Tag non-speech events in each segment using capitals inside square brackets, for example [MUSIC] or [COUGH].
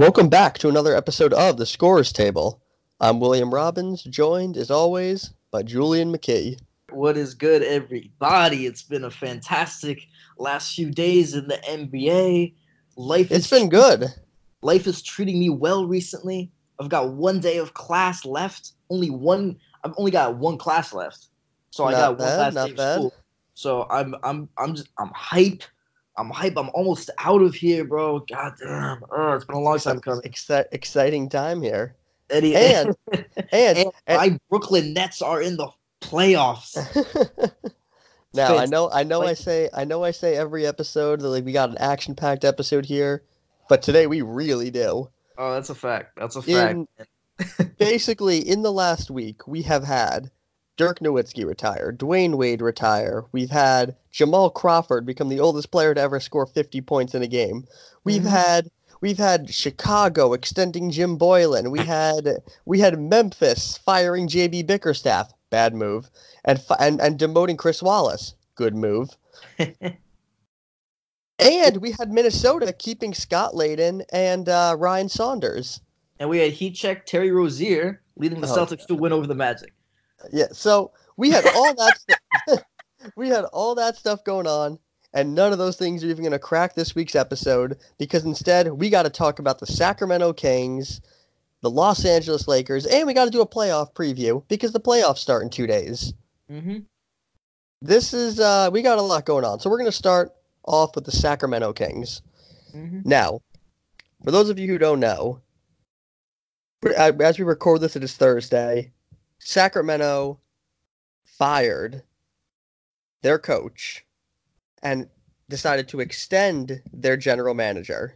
Welcome back to another episode of the Scorer's Table. I'm William Robbins, joined as always by Julien Mckee. What is good, everybody? It's been a fantastic last few days in the NBA. Life It's is been good. life is treating me well recently. I've got one day of class left. Only one. I've only got one class left, so I got bad, one last day of school. So I'm I'm I'm just I'm hype. I'm hype. I'm almost out of here, bro. God damn. Oh, it's been a long time coming. Exci- exciting time here. Eddie, And [LAUGHS] and, and and my Brooklyn Nets are in the playoffs. [LAUGHS] now I know I know I say I know I say every episode that like we got an action packed episode here, but today we really do. Oh, that's a fact. That's a fact. In, basically, in the last week, we have had Dirk Nowitzki retire, Dwyane Wade retire. We've had Jamal Crawford become the oldest player to ever score 50 points in a game. We've Mhm. had we've had Chicago extending Jim Boylen. We had we had Memphis firing JB Bickerstaff, bad move, and fi- and and demoting Chris Wallace, good move. [LAUGHS] And we had Minnesota keeping Scott Layden and uh, Ryan Saunders. and we had heat check Terry Rozier leading the Oh, Celtics to win over the Magic. Yeah, so we had all that stu- [LAUGHS] we had all that stuff going on, and none of those things are even going to crack this week's episode because instead we got to talk about the Sacramento Kings, the Los Angeles Lakers, and we got to do a playoff preview because the playoffs start in two days. Mm-hmm. This is uh, we got a lot going on, so we're going to start off with the Sacramento Kings. Mm-hmm. Now, for those of you who don't know, uh, as we record this, it is Thursday. Sacramento fired their coach and decided to extend their general manager.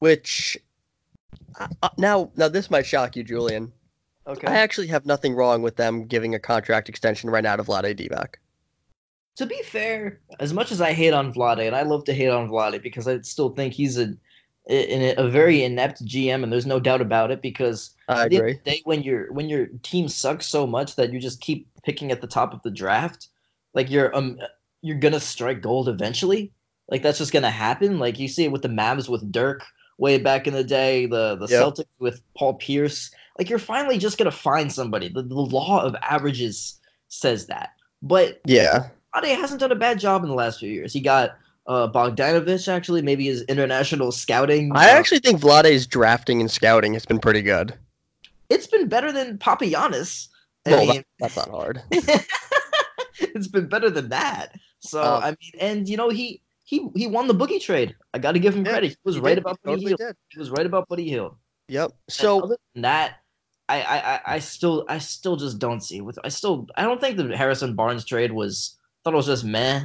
Which uh, uh, now, now this might shock you, Julien. Okay. I actually have nothing wrong with them giving a contract extension right now to Vlade Divac. to be fair, as much as I hate on Vlade, and I love to hate on Vlade because I still think he's a in a very inept GM, and there's no doubt about it. Because I agree. the day, when your when your team sucks so much that you just keep picking at the top of the draft, like you're um you're gonna strike gold eventually. Like that's just gonna happen. Like you see it with the Mavs with Dirk way back in the day, the the Yep. Celtics with Paul Pierce. Like you're finally just gonna find somebody. The, the law of averages says that. But Yeah. Ade hasn't done a bad job in the last few years. He got uh, Bogdanovich actually, maybe his international scouting. I uh, actually think Vlade's drafting and scouting has been pretty good. it's been better than. I Well, mean, that, that's not hard. [LAUGHS] it's been better than that. So Um, I mean, and you know he he he won the boogie trade. I got to give him Yeah, credit. He was He right did, about he Buddy totally Hield. did. He was right about Buddy Hield. Yep. So that, I, I I I still I still just don't see with I still I don't think the Harrison Barnes trade was thought it was just meh.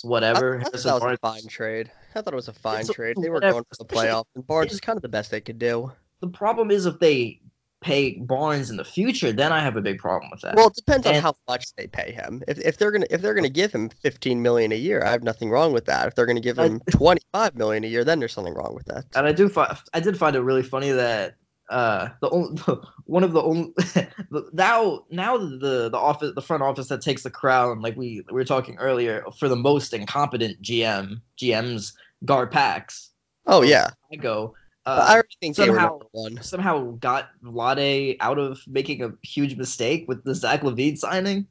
It's whatever. I thought Harrison that was Barnes a fine trade. I thought it was a fine It's a- trade. They were whatever, going for the playoffs, and Barnes is kind of the best they could do. the problem is if they pay Barnes in the future, then I have a big problem with that. Well, it depends on And- how much they pay him. If, if they're gonna if they're gonna give him fifteen million a year, I have nothing wrong with that. If they're gonna give I- him twenty five million a year, then there's something wrong with that. and I do find I did find it really funny that uh the only [LAUGHS] one of the only [LAUGHS] the, now now the the office the front office that takes the crown like we, we were talking earlier for the most incompetent GM GMs GarPax Oh yeah, I go I uh, already think somehow- somehow got Vlade out of making a huge mistake with the Zach LaVine signing.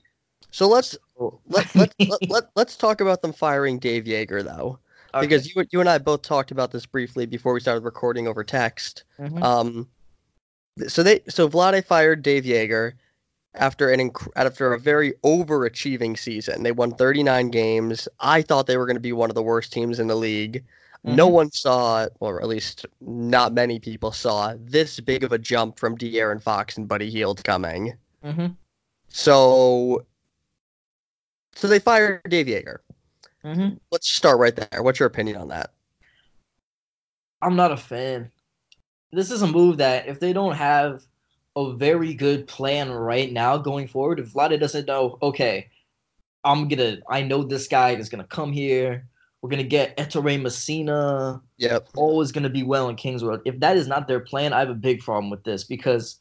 So let's [LAUGHS] let, let, let, let, let's talk about them firing Dave Joerger though, because you you and I both talked about this briefly before we started recording over text. Mhm. Um, so they so Vlade fired Dave Joerger after an inc- after a very overachieving season. They won 39 games. I thought they were going to be one of the worst teams in the league. No Mhm. one saw, or at least not many people saw, this big of a jump from De'Aaron Fox and Buddy Hield coming. Mhm. So, so they fired Dave Joerger. Mhm. Let's start right there. What's your opinion on that? I'm not a fan. This is a move that if they don't have a very good plan right now going forward, if Vlade doesn't know, okay, I'm gonna, I know this guy is gonna come here. We're gonna get Ettore Messina. Yep. All is gonna be well in Kings World. If that is not their plan, I have a big problem with this because,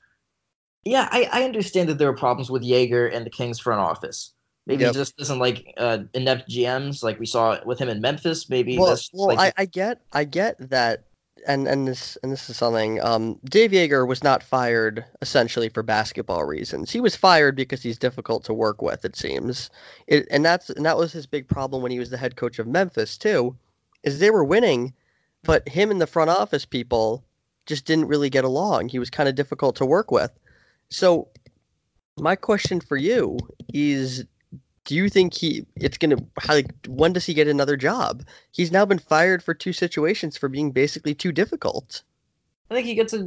yeah, I, I understand that there are problems with Joerger and the Kings front office. Maybe Yep. he just doesn't like uh, inept GMs like we saw with him in Memphis. Maybe Well, that's well like I, I get, I get that and and this and this is something. Um, Dave Joerger was not fired essentially for basketball reasons. He was fired because he's difficult to work with. It seems, it, and that's and that was his big problem when he was the head coach of Memphis too, is they were winning, but him and the front office people just didn't really get along. He was kind of difficult to work with. So, my question for you is do you think he it's gonna like when does he get another job he's now been fired for two situations for being basically too difficult I think he gets a,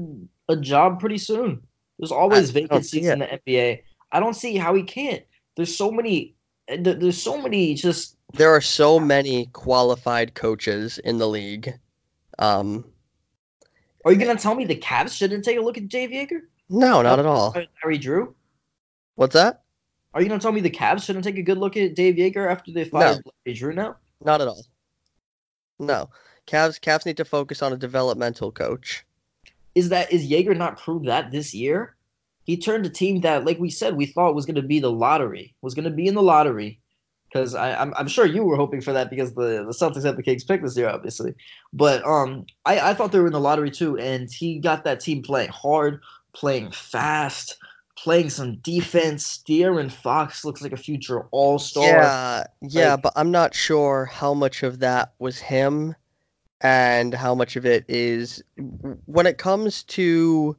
a job pretty soon. There's always I vacancies see in the NBA. I don't see how he can't. There's so many. uh, There's so many just there are so many qualified coaches in the league um Are you gonna tell me the Cavs shouldn't take a look at Dave Joerger? no not at all Larry Drew. what's that Are you gonna tell me the Cavs shouldn't take a good look at Dave Joerger after they fired Larry Drew now? not at all no Cavs Cavs need to focus on a developmental coach Is that is Joerger not proved that this year? He turned a team that, like we said, we thought was gonna be the lottery, was gonna be in the lottery. Because I'm I'm sure you were hoping for that because the, the Celtics had the Kings pick this year, obviously. But um I, I thought they were in the lottery too, and he got that team playing hard, playing fast, playing some defense. De'Aaron Fox looks like a future all star. yeah yeah Like- but i'm not sure how much of that was him and how much of it is when it comes to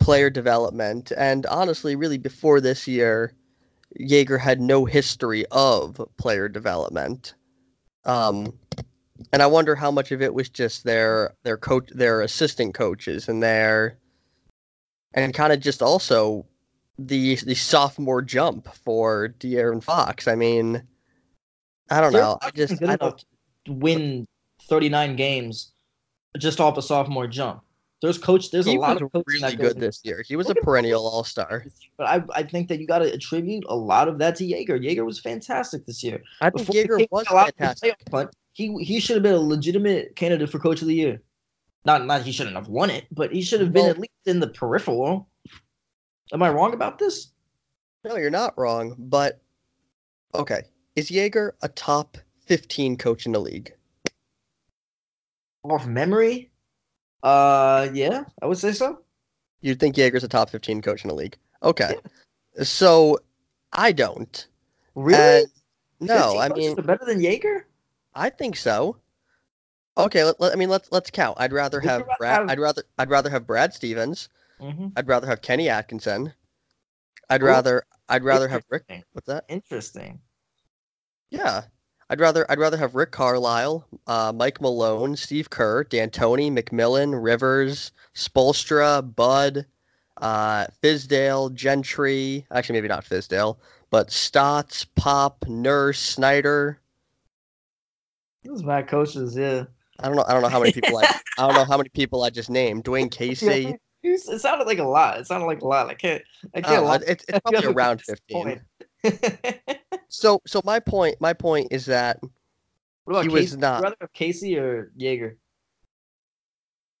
player development and honestly really before this year Joerger had no history of player development um and I wonder how much of it was just their their coach their assistant coaches and their and kind of just also the the sophomore jump for De'Aaron Fox. I mean, I don't De'Aaron know. I Fox isn't just I don't win 39 games just off a sophomore jump. There's coach. There's he a lot of really good this year. He was a perennial all star. But I, I think that you got to attribute a lot of that to Joerger. Joerger was fantastic this year. I think Before Joerger was fell out of the fantastic. hunt, he he should have been a legitimate candidate for coach of the year. Not not he shouldn't have won it, but he should have been at least in the peripheral. Am I wrong about this? No, you're not wrong. But okay, is Joerger a top 15 coach in the league? Off memory, uh, yeah, I would say so. You'd think Joerger's a top 15 coach in the league? Okay, so I don't. Really? And- no, I mean better than Joerger. I think so. Okay, let, let- I mean let's let's count. I'd rather have rather Brad. have- I'd rather I'd rather have Brad Stevens. Mm-hmm. I'd rather have Kenny Atkinson. I'd Ooh. rather I'd rather have Rick. Interesting. What's that? Interesting. Yeah, I'd rather I'd rather have Rick Carlisle, uh, Mike Malone, Steve Kerr, D'Antoni, McMillan, Rivers, Spoelstra, Bud, uh, Fizdale, Gentry. Actually, maybe not Fizdale, but Stotts, Pop, Nurse, Snyder. Those bad coaches, yeah. I don't know. I don't know how many people I. I don't know how [LAUGHS] many people I just named. Dwane Casey. It sounded like a lot. It sounded like a lot. I can't. I [LAUGHS] I can't. lie. it's, it's probably around 15. [LAUGHS] So so my point my point is that what about He Casey? was not. Would you rather have Casey or Joerger?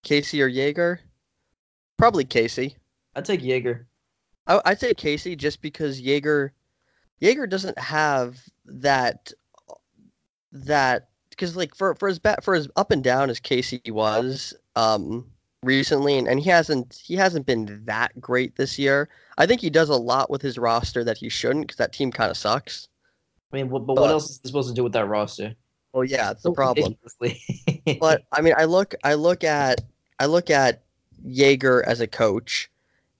Casey or Joerger, probably Casey. I'd take Joerger. I, I'd say Casey just because Joerger, Joerger doesn't have that, that because like for for as bad for as up and down as Casey was um recently, and, and he hasn't he hasn't been that great this year. I think he does a lot with his roster that he shouldn't because that team kind of sucks. I mean, but But- what else is he supposed to do with that roster? Well, yeah, it's the [LAUGHS] problem. but [LAUGHS] I mean, I look, I look at, I look at Joerger as a coach,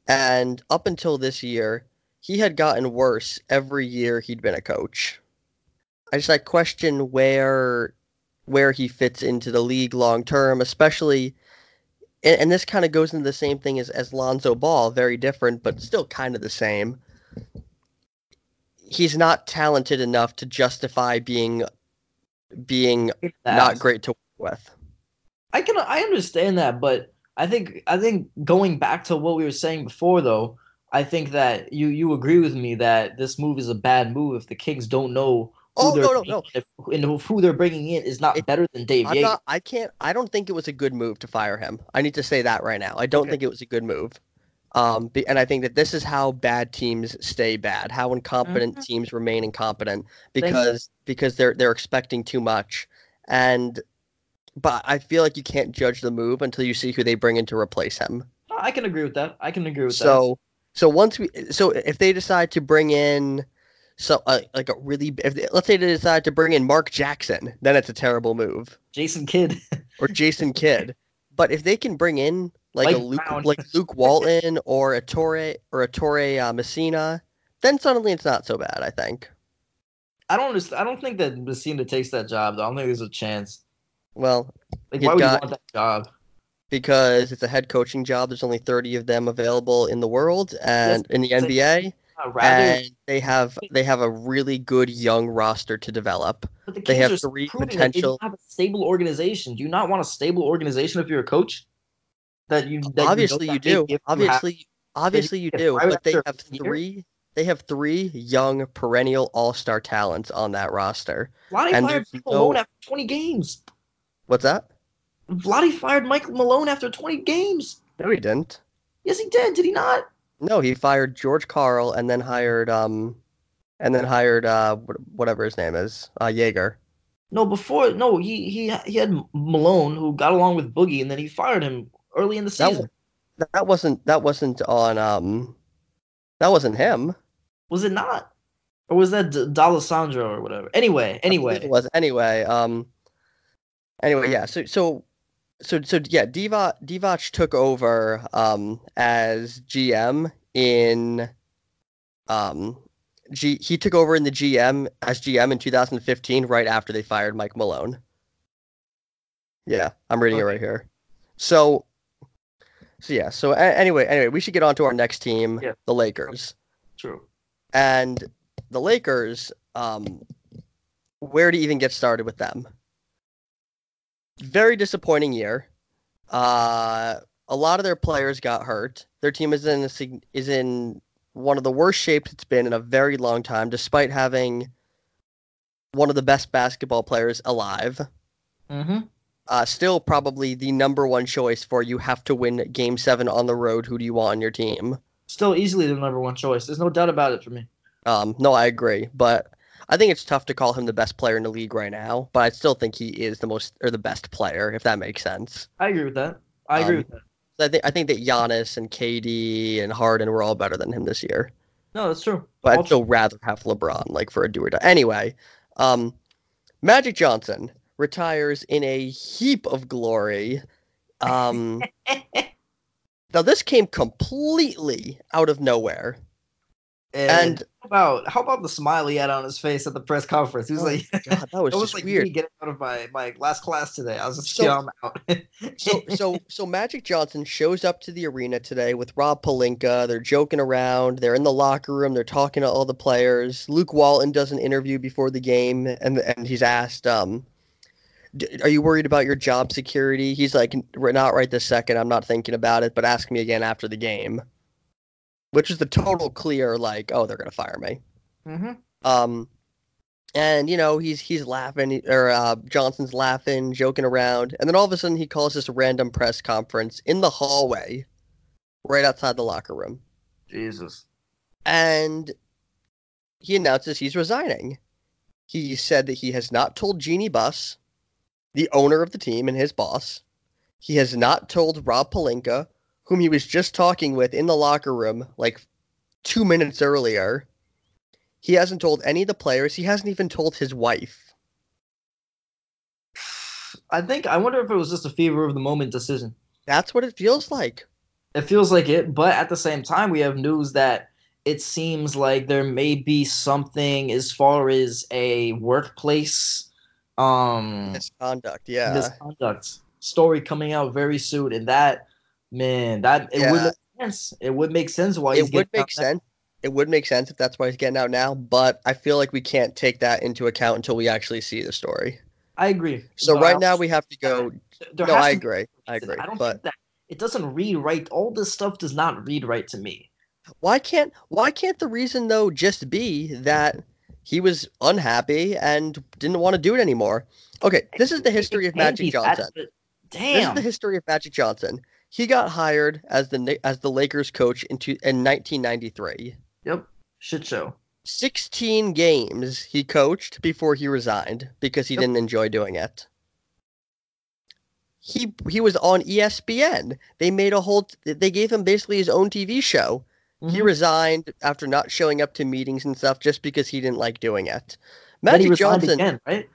and up until this year, he had gotten worse every year he'd been a coach. I just I question where, where he fits into the league long term, especially, and, and this kind of goes into the same thing as as Lonzo Ball, very different, but still kind of the same. He's not talented enough to justify being, being not great to work with. I can I understand that, but I think I think going back to what we were saying before though, I think that you you agree with me that this move is a bad move if the Kings don't know Oh, no, no, no. if- and who they're bringing in is not It- better than Dave I'm Joerger. not. I can't. I don't think it was a good move to fire him. I need to say that right now. I don't Okay. think it was a good move. Um, and I think that this is how bad teams stay bad. How incompetent Mhm. teams remain incompetent Thank because because they're they're expecting too much. And but I feel like you can't judge the move until you see who they bring in to replace him. I can agree with that. I can agree with that. So so once we so if they decide to bring in so uh, like a really if let's say they decide to bring in Mark Jackson, then it's a terrible move. Jason Kidd. [LAUGHS] or Jason Kidd. But if they can bring in like a Luke Brown. like Luke [LAUGHS] Walton or a Torre or a Torre uh, Messina, then suddenly it's not so bad. I think. I don't understand. I don't think that Messina takes that job. Though. I don't think there's a chance. Well, Like, why would got- you want that job? because it's a head coaching job. There's only 30 of them available in the world and in the NBA, I'd and they have they have a really good young roster to develop. but the they have are three proving that they potential- don't have a stable organization. Do you not want a stable organization if you're a coach? That you that obviously you that they do. give Obviously, obviously you do. But they have year? three. They have three young perennial all-star talents on that roster. Vladdy and fired Mike no- Malone after 20 games. What's that? Vladdy fired Michael Malone after 20 games. No, he didn't. Yes, he did. Did he not? No, he fired George Karl and then hired um, and then hired uh whatever his name is, uh Joerger. No, before no, he he he had Malone who got along with Boogie, and then he fired him early in the season. That wasn't that wasn't on um, that wasn't him. Was it not? Or was that D- D'Alessandro or whatever? Anyway, anyway, it was anyway. Um, anyway, yeah. So so so so yeah. Divac Divac took over um as GM in um. G, he took over in the GM as GM in 2015, right after they fired Mike Malone. Yeah, I'm reading it right here. So, so yeah. So a- anyway, anyway, we should get on to our next team, Yeah. the Lakers. true. And the Lakers, um, where to even get started with them? Very disappointing year. Uh, a lot of their players got hurt. Their team is in a, is in one of the worst shapes it's been in a very long time, despite having one of the best basketball players alive. Mm-hmm. Uh, still probably the number one choice for you have to win Game Seven on the road. Who do you want on your team? Still easily the number one choice. There's no doubt about it for me. Um, no, I agree, but I think it's tough to call him the best player in the league right now. But I still think he is the most or the best player, if that makes sense. I agree with that. I agree Um, with that. I think I think that Giannis and KD and Harden were all better than him this year. No, that's true. But I'd still rather have LeBron, like for a do or die. Anyway, um, Magic Johnson retires in a heap of glory. Um, [LAUGHS] now this came completely out of nowhere, And, and how about how about the smile he had on his face at the press conference? He was Oh like, God, that was [LAUGHS] "That was just like weird. me getting out of my my last class today. I was just So- yeah, I'm out." [LAUGHS] so so so Magic Johnson shows up to the arena today with Rob Pelinka. They're joking around. They're in the locker room. They're talking to all the players. Luke Walton does an interview before the game, and and he's asked, um, "D- "Are you worried about your job security?" He's like, "We're not right this second. I'm not thinking about it, but ask me again after the game." Which is the total clear, like, "Oh, they're gonna fire me." hmm Um, and you know he's he's laughing, or uh, Johnson's laughing, joking around, and then all of a sudden he calls this random press conference in the hallway, right outside the locker room, Jesus. and he announces he's resigning. He said that he has not told Jeanie Buss, the owner of the team and his boss. He has not told Rob Pelinka, whom he was just talking with in the locker room like two minutes earlier. He hasn't told any of the players. He hasn't even told his wife. I think I wonder if it was just a fever of the moment decision. That's what it feels like. It feels like it, but at the same time, we have news that it seems like there may be something as far as a workplace um Misconduct, yeah. misconduct story coming out very soon, and that man, that it would make sense. It would make sense why he's it would make sense. It would make sense if that's why he's getting out now, but I feel like we can't take that into account until we actually see the story. I agree. So but right now we have to go. No, I agree. I agree. I don't But think that it doesn't read right. All this stuff does not read right to me. why can't why can't the reason though just be that he was unhappy and didn't want to do it anymore? Okay, this is the history of Magic Johnson. but This is Damn. the history of Magic Johnson. He got hired as the as the Lakers coach in, two, in 1993. Yep. Shit show. 16 games he coached before he resigned because he Yep. didn't enjoy doing it. he he was on ESPN. They made a whole. They gave him basically his own TV show. He Mhm. resigned after not showing up to meetings and stuff just because he didn't like doing it. He Magic Johnson. again, right?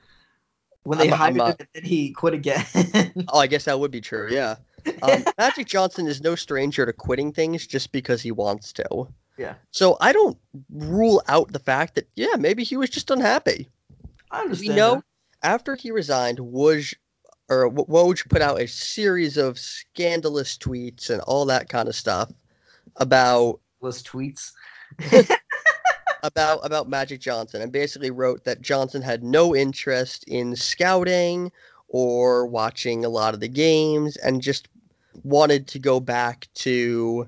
When they I'm- hired I'm, him, uh, and then he quit again. [LAUGHS] Oh, I guess that would be true. Yeah. Um, [LAUGHS] Magic Johnson is no stranger to quitting things just because he wants to. Yeah. So I don't rule out the fact that yeah, maybe he was just unhappy. I understand. We know that. after he resigned, Woj or Woj put out a series of scandalous tweets and all that kind of stuff about List tweets. [LAUGHS] [LAUGHS] about about Magic Johnson and basically wrote that Johnson had no interest in scouting or watching a lot of the games and just wanted to go back to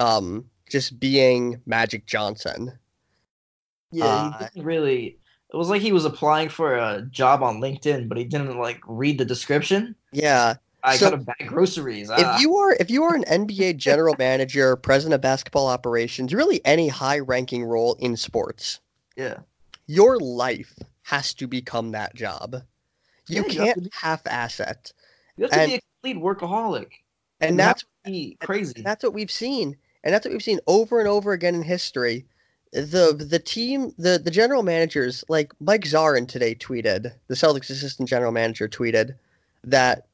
um just being Magic Johnson. Yeah, Uh, he didn't really. It was like he was applying for a job on LinkedIn, but he didn't like read the description. Yeah. I So- gotta buy groceries. Ah, If you are if you are an NBA general [LAUGHS] manager, president of basketball operations, really any high-ranking role in sports, yeah, your life has to become that job. You Yeah, you can't be- half-ass it. you have to and- be a complete workaholic. And You that's crazy. That's what we've seen, and that's what we've seen over and over again in history. The the team, the the general managers, like Mike Zarren today tweeted, the Celtics assistant general manager tweeted that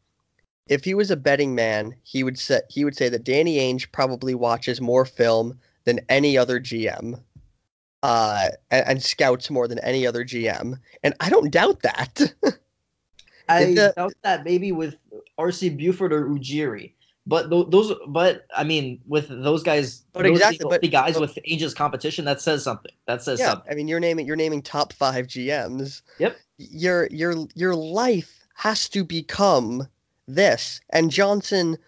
if he was a betting man, he would say he would say that Danny Ainge probably watches more film than any other GM, uh, and, and scouts more than any other GM, and I don't doubt that. [LAUGHS] I the- doubt that maybe with RC Buford or Ujiri. But tho- those, but I mean, with those guys, But those exactly, but- the guys but- with Ainge's competition, that says something. That says yeah, something. I mean, you're naming you're naming top five GMs. Yep. Your your your life has to become this. And Johnson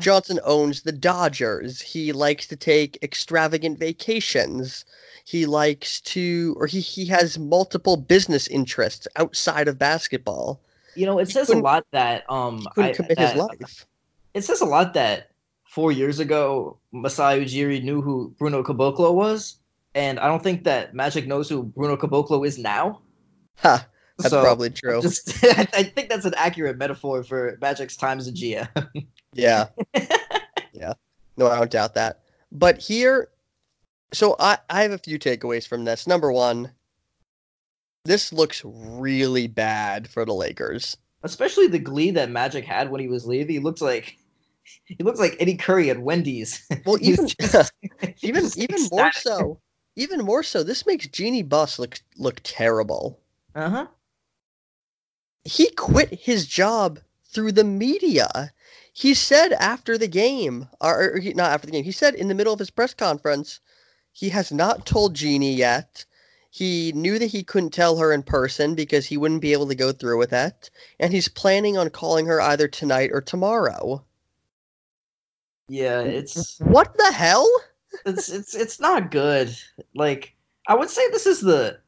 Johnson owns the Dodgers. He likes to take extravagant vacations. He likes to or he, he has multiple business interests outside of basketball. You know, it says a lot that um, I- commit his life. it says a lot that four years ago Masai Ujiri knew who Bruno Caboclo was, and I don't think that Magic knows who Bruno Caboclo is now. Ha, that's so probably true. Just, [LAUGHS] I think that's an accurate metaphor for Magic's time as a GM. [LAUGHS] Yeah. yeah. No, I don't doubt that. But here, so I, I have a few takeaways from this. Number one, this looks really bad for the Lakers. Especially the glee that Magic had when he was leaving. He looks like he looks like Eddy Curry at Wendy's. Well, [LAUGHS] [LAUGHS] [LAUGHS] even just- even even more so, even more so, this makes Jeanie Buss look look terrible. Uh-huh. He quit his job through the media. He said after the game, or, or he- not after the game, he said in the middle of his press conference, he has not told Jeanie yet. He knew that he couldn't tell her in person because he wouldn't be able to go through with it, and he's planning on calling her either tonight or tomorrow. Yeah, it's What the hell? it's it's it's not good. Like I would say this is the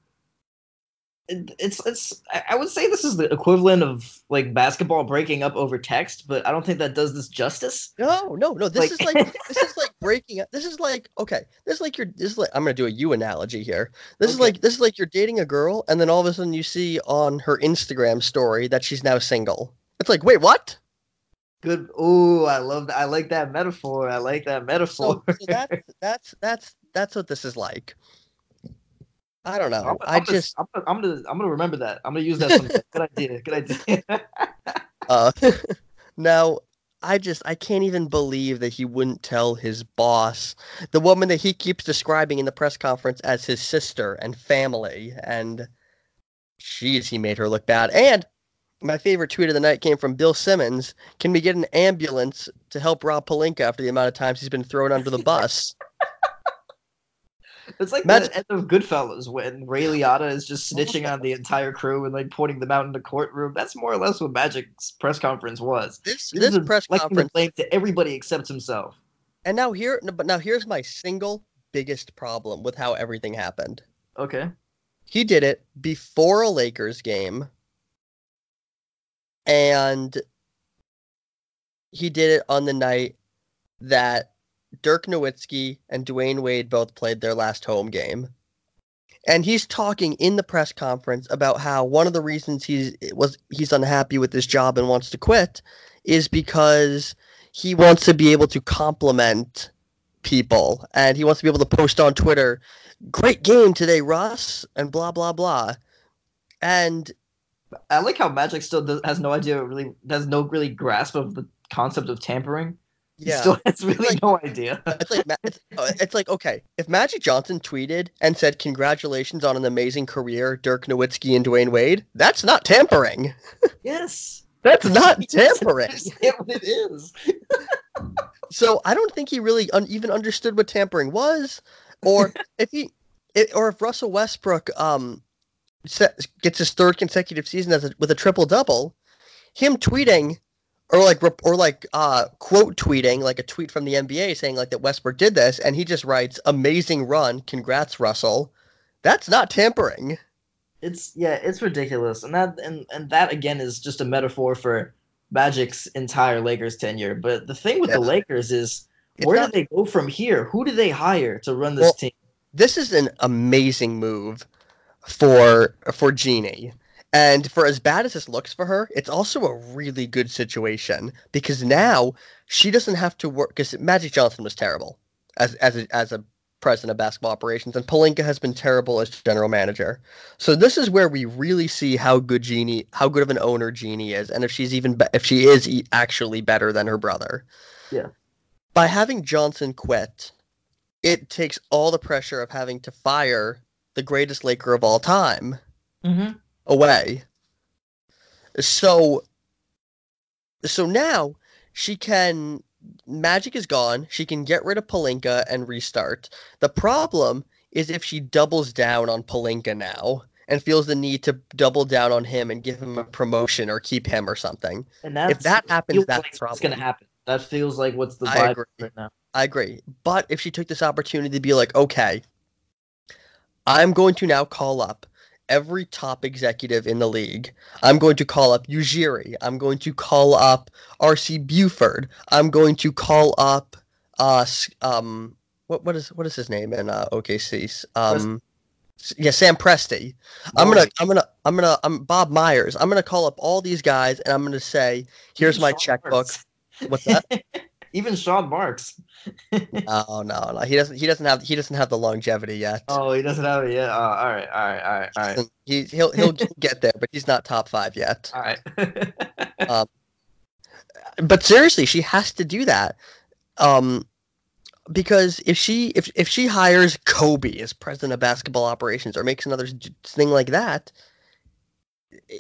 it's it's I would say this is the equivalent of like basketball breaking up over text, but I don't think that does this justice. No, no, no. This Like- is like [LAUGHS] this is like breaking up. This is like okay. This is like you're. This is like I'm gonna do a you analogy here. This is like this is like you're dating a girl, and then all of a sudden you see on her Instagram story that she's now single. It's like, wait, what? Good. Oh, I love that. I like that metaphor. I like that metaphor. So, so that's that's that's that's what this is like. I don't know. I'm, I I'm just Gonna, I'm, gonna, I'm gonna I'm gonna remember that. I'm gonna use that. Good idea. Good idea. [LAUGHS] uh [LAUGHS] now I just I can't even believe that he wouldn't tell his boss, the woman that he keeps describing in the press conference as his sister and family, and jeez, he made her look bad. And my favorite tweet of the night came from Bill Simmons. Can we get an ambulance to help Rob Pelinka after the amount of times he's been thrown under the bus? [LAUGHS] It's like Imagine- the end of Goodfellas when Ray Liotta is just snitching on the entire crew and like pointing them out in the courtroom. That's more or less what Magic's press conference was. This this was press conference, blame to everybody except himself. and now here, but now here's my single biggest problem with how everything happened. Okay. He did it before a Lakers game. And he did it on the night that Dirk Nowitzki and Dwyane Wade both played their last home game. and he's talking in the press conference about how one of the reasons he's was he's unhappy with his job and wants to quit is because he wants to be able to compliment people and he wants to be able to post on Twitter, "Great game today, Russ," and blah blah blah. And I like how Magic still does, has no idea, really has no really grasp of the concept of tampering. He yeah, still [LAUGHS] has really like- no idea. it's like it's, uh, it's like okay, if Magic Johnson tweeted and said congratulations on an amazing career, Dirk Nowitzki and Dwyane Wade, that's not tampering. [LAUGHS] yes, That's not [LAUGHS] tampering. It is. So I don't think he really un- even understood what tampering was, or if he, it, or if Russell Westbrook um gets his third consecutive season as a, with a triple double, him tweeting or like or like uh quote tweeting like a tweet from the NBA saying like that Westbrook did this, and he just writes amazing run, congrats Russell. That's not tampering. It's yeah, it's ridiculous, and that and and that again is just a metaphor for Magic's entire Lakers tenure. But the thing with the Lakers is, It's where not- do they go from here? Who do they hire to run this Well, team? this is an amazing move for for Jeanie. And for as bad as this looks for her, it's also a really good situation because now she doesn't have to work. Because Magic Johnson was terrible as as a, as a president of basketball operations, and Pelinka has been terrible as general manager. So this is where we really see how good Jeanie, how good of an owner Jeanie is, and if she's even be- if she is e- actually better than her brother. Yeah. By having Johnson quit, it takes all the pressure of having to fire the greatest Laker of all time Mm-hmm. Away. So so now she can Magic is gone. She can get rid of Pelinka and restart. The problem is if she doubles down on Pelinka now and feels the need to double down on him and give him a promotion or keep him or something. And that's if that happens, that's like problem. gonna happen. That feels like what's the vibe right now. I agree. But if she took this opportunity to be like, okay, I'm going to now call up every top executive in the league. I'm going to call up Ujiri. I'm going to call up RC Buford. I'm going to call up uh um what what is what is his name in uh, OKC? Um yeah, Sam Presti. I'm gonna I'm gonna I'm gonna I'm Bob Myers. I'm gonna call up all these guys and I'm gonna say, here's my checkbook. What's that? [LAUGHS] Even Sean Marks. [LAUGHS] Oh no, no, he doesn't. He doesn't have. He doesn't have the longevity yet. Oh, he doesn't have it yet. Oh, all right, all right, all right, all right, [LAUGHS] He he'll [LAUGHS] he'll get there, but he's not top five yet. all right. But seriously, she has to do that, um, because if she if if she hires Kobe as president of basketball operations or makes another thing like that,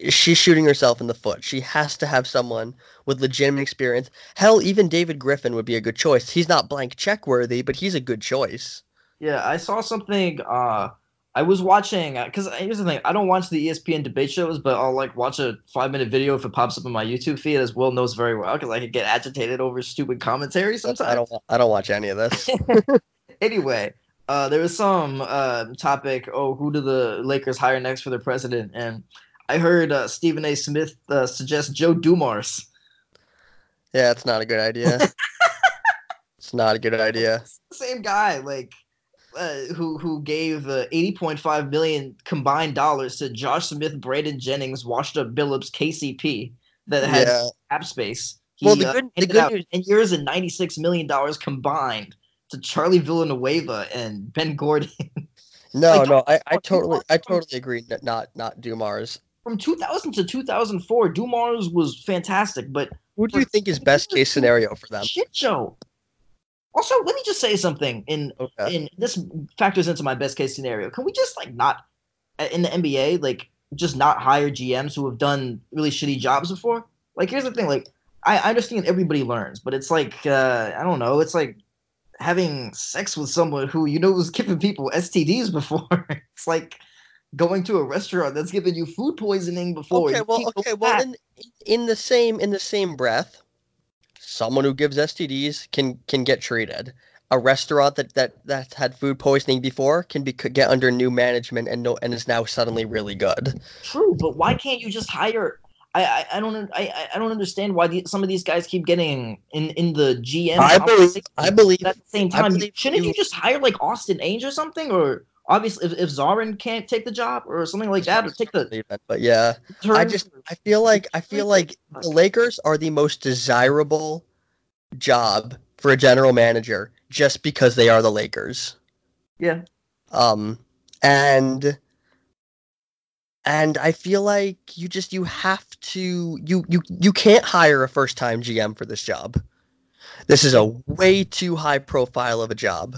she's shooting herself in the foot. She has to have someone with legitimate experience. Hell, even David Griffin would be a good choice. He's not blank check worthy, but he's a good choice. Yeah, I saw something. Uh, I was watching because here's the thing: I don't watch the ESPN debate shows, but I'll like watch a five minute video if it pops up in my YouTube feed, as Will knows very well, because I could get agitated over stupid commentary sometimes. I don't. I don't watch any of this. [LAUGHS] anyway, uh, there was some uh, topic. Oh, who do the Lakers hire next for their president? And I heard uh, Stephen A. Smith uh, suggest Joe Dumars. Yeah, it's not a good idea. [LAUGHS] it's not a good idea. Same guy, like uh, who who gave uh, eighty point five million combined dollars to Josh Smith, Brandon Jennings, Washed Up Billups, KCP that had Yeah. cap space. He, Well, the uh, good- the good news- ten years and ninety six million dollars combined to Charlie Villanueva and Ben Gordon. [LAUGHS] No, Like, no, I, I totally, I totally agree. Not, not Dumars. From two thousand to two thousand four, Dumars was fantastic, but Who do you think is best case scenario for them? shit show. Also, let me just say something in Okay. and this factors into my best case scenario. Can we just like not in the NBA like just not hire GMs who have done really shitty jobs before? Like here's the thing, like I, I understand everybody learns, but it's like uh, I don't know, it's like having sex with someone who you know was giving people STDs before. [LAUGHS] it's like going to a restaurant that's giving you food poisoning before. Okay, well, okay, well, in in the same in the same breath, someone who gives STDs can can get treated. A restaurant that that that's had food poisoning before can be could get under new management and no and is now suddenly really good. True, but why can't you just hire? I I, I don't I I- I don't understand why the, some of these guys keep getting in in the GM. I believe. I believe, at the same time, believe shouldn't you- you just hire like Austin Ainge or something, or obviously if, if Zarren can't take the job or something like that, or take the but yeah, I just I feel like I feel like the Lakers are the most desirable job for a general manager just because they are the Lakers. Yeah. Um and and I feel like you just you have to you you you can't hire a first time GM for this job. This is a way too high profile of a job.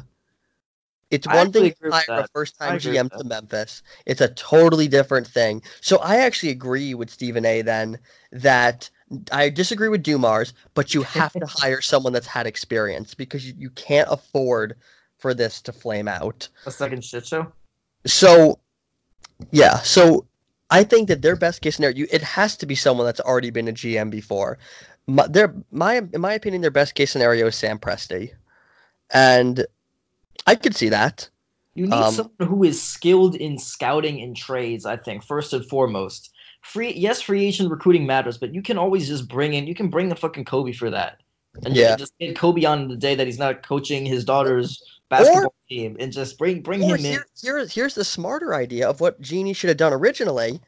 It's one thing to hire a first time GM to Memphis. It's a totally different thing. So I actually agree with Stephen A then that I disagree with Dumars, but you have to [LAUGHS] hire someone that's had experience because you, you can't afford for this to flame out. A second shit show? So yeah, so I think that their best case scenario, it has to be someone that's already been a GM before. My, their, my, in my opinion, their best case scenario is Sam Presti, and I could see that. You need um, someone who is skilled in scouting and trades. I think first and foremost, free yes, free agent recruiting matters, but you can always just bring in. You can bring the fucking Kobe for that, and yeah. just get Kobe on the day that he's not coaching his daughter's basketball or, team and just bring bring him in. Here, here's the smarter idea of what Jeanie should have done originally.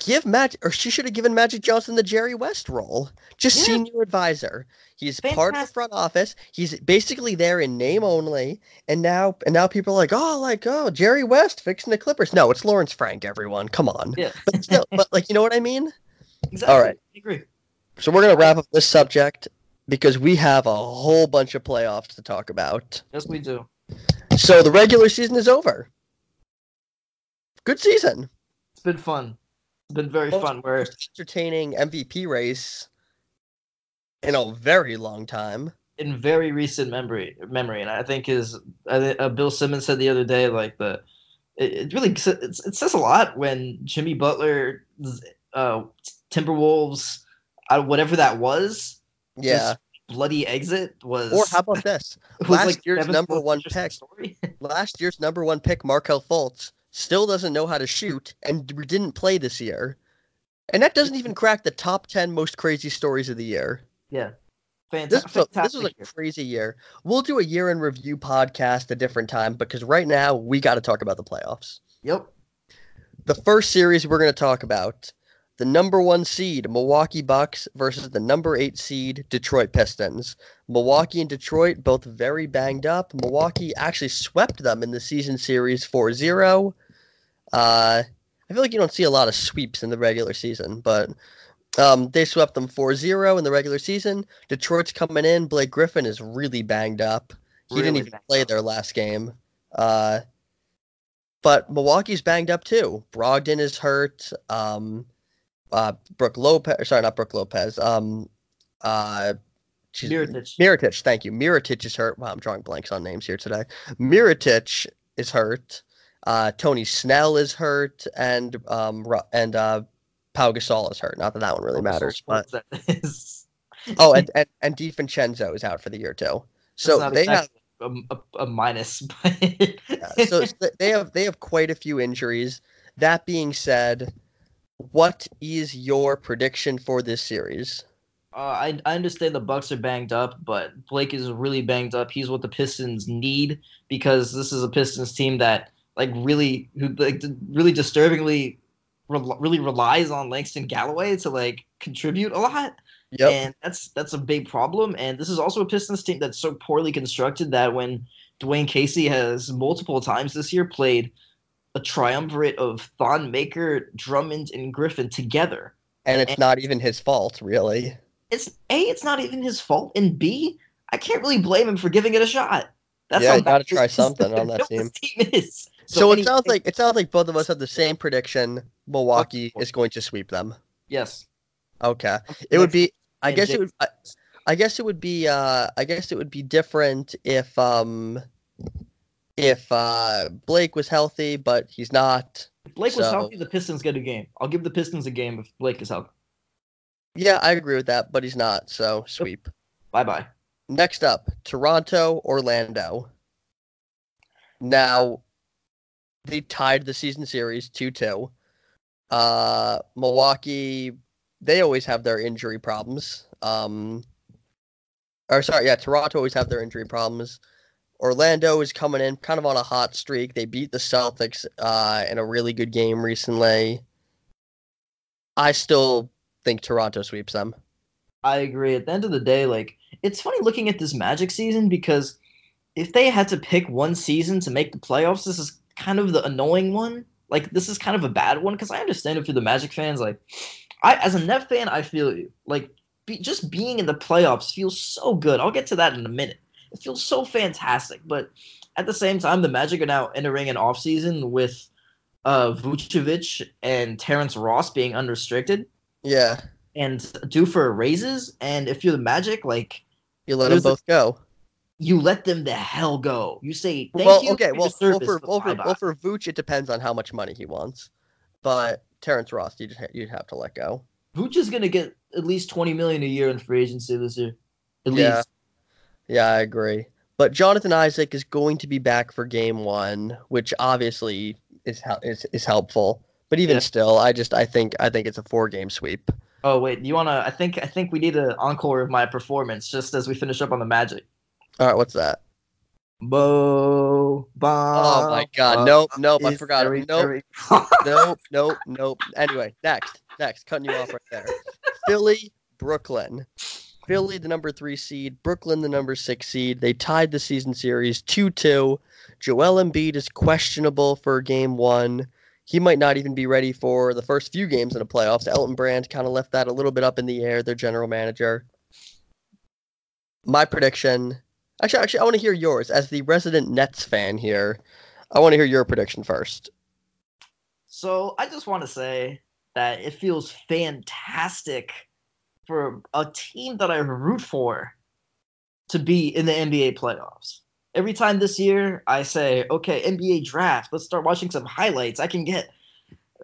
Give Magic, or she should have given Magic Johnson the Jerry West role, just yeah. senior advisor. He's Fantastic. part of the front office. He's basically there in name only, and now and now people are like, oh, like oh, Jerry West fixing the Clippers. No, it's Lawrence Frank. Everyone, come on. Yeah. but still, [LAUGHS] but like you know what I mean. Exactly. All right. I agree. So we're gonna wrap up this subject because we have a whole bunch of playoffs to talk about. Yes, we do. So the regular season is over. Good season. It's been fun. It's been very fun. Where entertaining MVP race in a very long time. In very recent memory, memory, and I think is uh, Bill Simmons said the other day, like the it, it really it, it says a lot when Jimmy Butler, uh, Timberwolves, uh, whatever that was, yeah, bloody exit was. Or how about this? [LAUGHS] last like year's number one pick. [LAUGHS] last year's number one pick, Markelle Fultz, still doesn't know how to shoot and didn't play this year, and that doesn't even crack the top ten most crazy stories of the year. Yeah. Fantastic. This, this was a crazy year. We'll do a year in review podcast a different time because right now we got to talk about the playoffs. Yep. The first series we're going to talk about the number one seed Milwaukee Bucks versus the number eight seed Detroit Pistons. Milwaukee and Detroit both very banged up. Milwaukee actually swept them in the season series 4 0. Uh, I feel like you don't see a lot of sweeps in the regular season, but um, they swept them 4 0 in the regular season. Detroit's coming in. Blake Griffin is really banged up. He really didn't even play up. their last game. Uh, but Milwaukee's banged up too. Brogdon is hurt. Um, uh, Brook Lopez. Sorry, not Brook Lopez. Um, uh, she's, Mirotic. Mirotic. Thank you. Mirotic is hurt. Wow, I'm drawing blanks on names here today. Mirotic is hurt. Uh, Tony Snell is hurt, and um, and uh, Pau Gasol is hurt. Not that that one really matters, but oh, and, [LAUGHS] and and DiVincenzo is out for the year too. So they have a, a, a minus. [LAUGHS] yeah, so they have they have quite a few injuries. That being said, what is your prediction for this series? Uh, I I understand the Bucks are banged up, but Blake is really banged up. He's what the Pistons need because this is a Pistons team that like really who like really disturbingly re- really relies on Langston Galloway to like contribute a lot. Yep. And that's that's a big problem. And this is also a Pistons team that's so poorly constructed that when Dwane Casey has multiple times this year played a triumvirate of Thon Maker, Drummond, and Griffin together. And it's and not even his fault, really. It's A, it's not even his fault, and B, I can't really blame him for giving it a shot. That's yeah, you gotta try something on that [LAUGHS] team. team is. So, so it sounds like it sounds like both of us have the same prediction. Milwaukee is going to sweep them. Yes. Okay. It would be. I guess it would. I, I guess it would be. Uh, I guess it would be different if um, if uh, Blake was healthy, but he's not. If Blake so... was healthy, the Pistons get a game. I'll give the Pistons a game if Blake is healthy. Yeah, I agree with that, but he's not. So sweep. Bye bye. Next up, Toronto, Orlando. Now, they tied the season series 2 2. Uh, Milwaukee, they always have their injury problems. Um, or sorry, yeah, Toronto always have their injury problems. Orlando is coming in kind of on a hot streak. They beat the Celtics uh, in a really good game recently. I still think Toronto sweeps them. I agree. At the end of the day, like it's funny looking at this Magic season because if they had to pick one season to make the playoffs, this is kind of the annoying one. Like this is kind of a bad one because I understand if you're the Magic fans, like I as a Net fan, I feel you. Like be, just being in the playoffs feels so good. I'll get to that in a minute. It feels so fantastic, but at the same time, the Magic are now entering an off season with uh, Vucevic and Terrence Ross being unrestricted. Yeah. And due for raises. And if you're the Magic, like you let them both a, go. You let them the hell go. You say thank well, you. Okay, well, well, for, well, for, well, for Vooch, it depends on how much money he wants. But Terrence Ross, you'd you'd have to let go. Vooch is gonna get at least twenty million a year in free agency this year. At yeah. least. Yeah, I agree. But Jonathan Isaac is going to be back for game one, which obviously is is, is helpful. But even yeah. still, I just I think I think it's a four game sweep. Oh wait, you wanna? I think I think we need an encore of my performance just as we finish up on the Magic. All right, what's that? Bo Oh my God! Nope, nope. I forgot. Very, nope, very... [LAUGHS] nope, nope, nope. Anyway, next, next. Cutting you off right there. Philly, Brooklyn. Philly, the number three seed. Brooklyn, the number six seed. They tied the season series 2 2. Joel Embiid is questionable for game one. He might not even be ready for the first few games in the playoffs. Elton Brand kind of left that a little bit up in the air, their general manager. My prediction. Actually, actually, I want to hear yours as the resident Nets fan here. I want to hear your prediction first. So I just want to say that it feels fantastic for a team that I root for to be in the NBA playoffs. Every time this year, I say, okay, NBA draft, let's start watching some highlights. I can get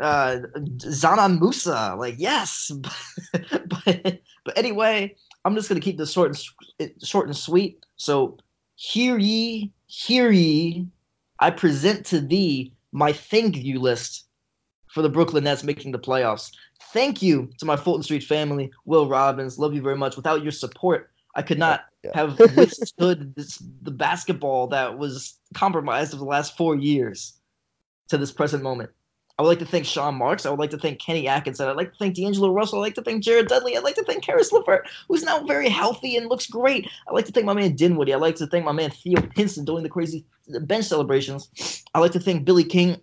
uh, Dzanan Musa. Like, yes. [LAUGHS] but, but anyway, I'm just going to keep this short and, short and sweet. So, hear ye, hear ye, I present to thee my thank you list for the Brooklyn Nets making the playoffs. Thank you to my Fulton Street family, Will Robbins. Love you very much. Without your support, I could not yeah. have [LAUGHS] withstood this, the basketball that was compromised over the last four years to this present moment. I would like to thank Sean Marks. I would like to thank Kenny Atkinson. I'd like to thank D'Angelo Russell. I'd like to thank Jared Dudley. I'd like to thank Caris LeVert, who's now very healthy and looks great. I'd like to thank my man Dinwiddie. I'd like to thank my man Theo Pinson doing the crazy bench celebrations. I'd like to thank Billy King.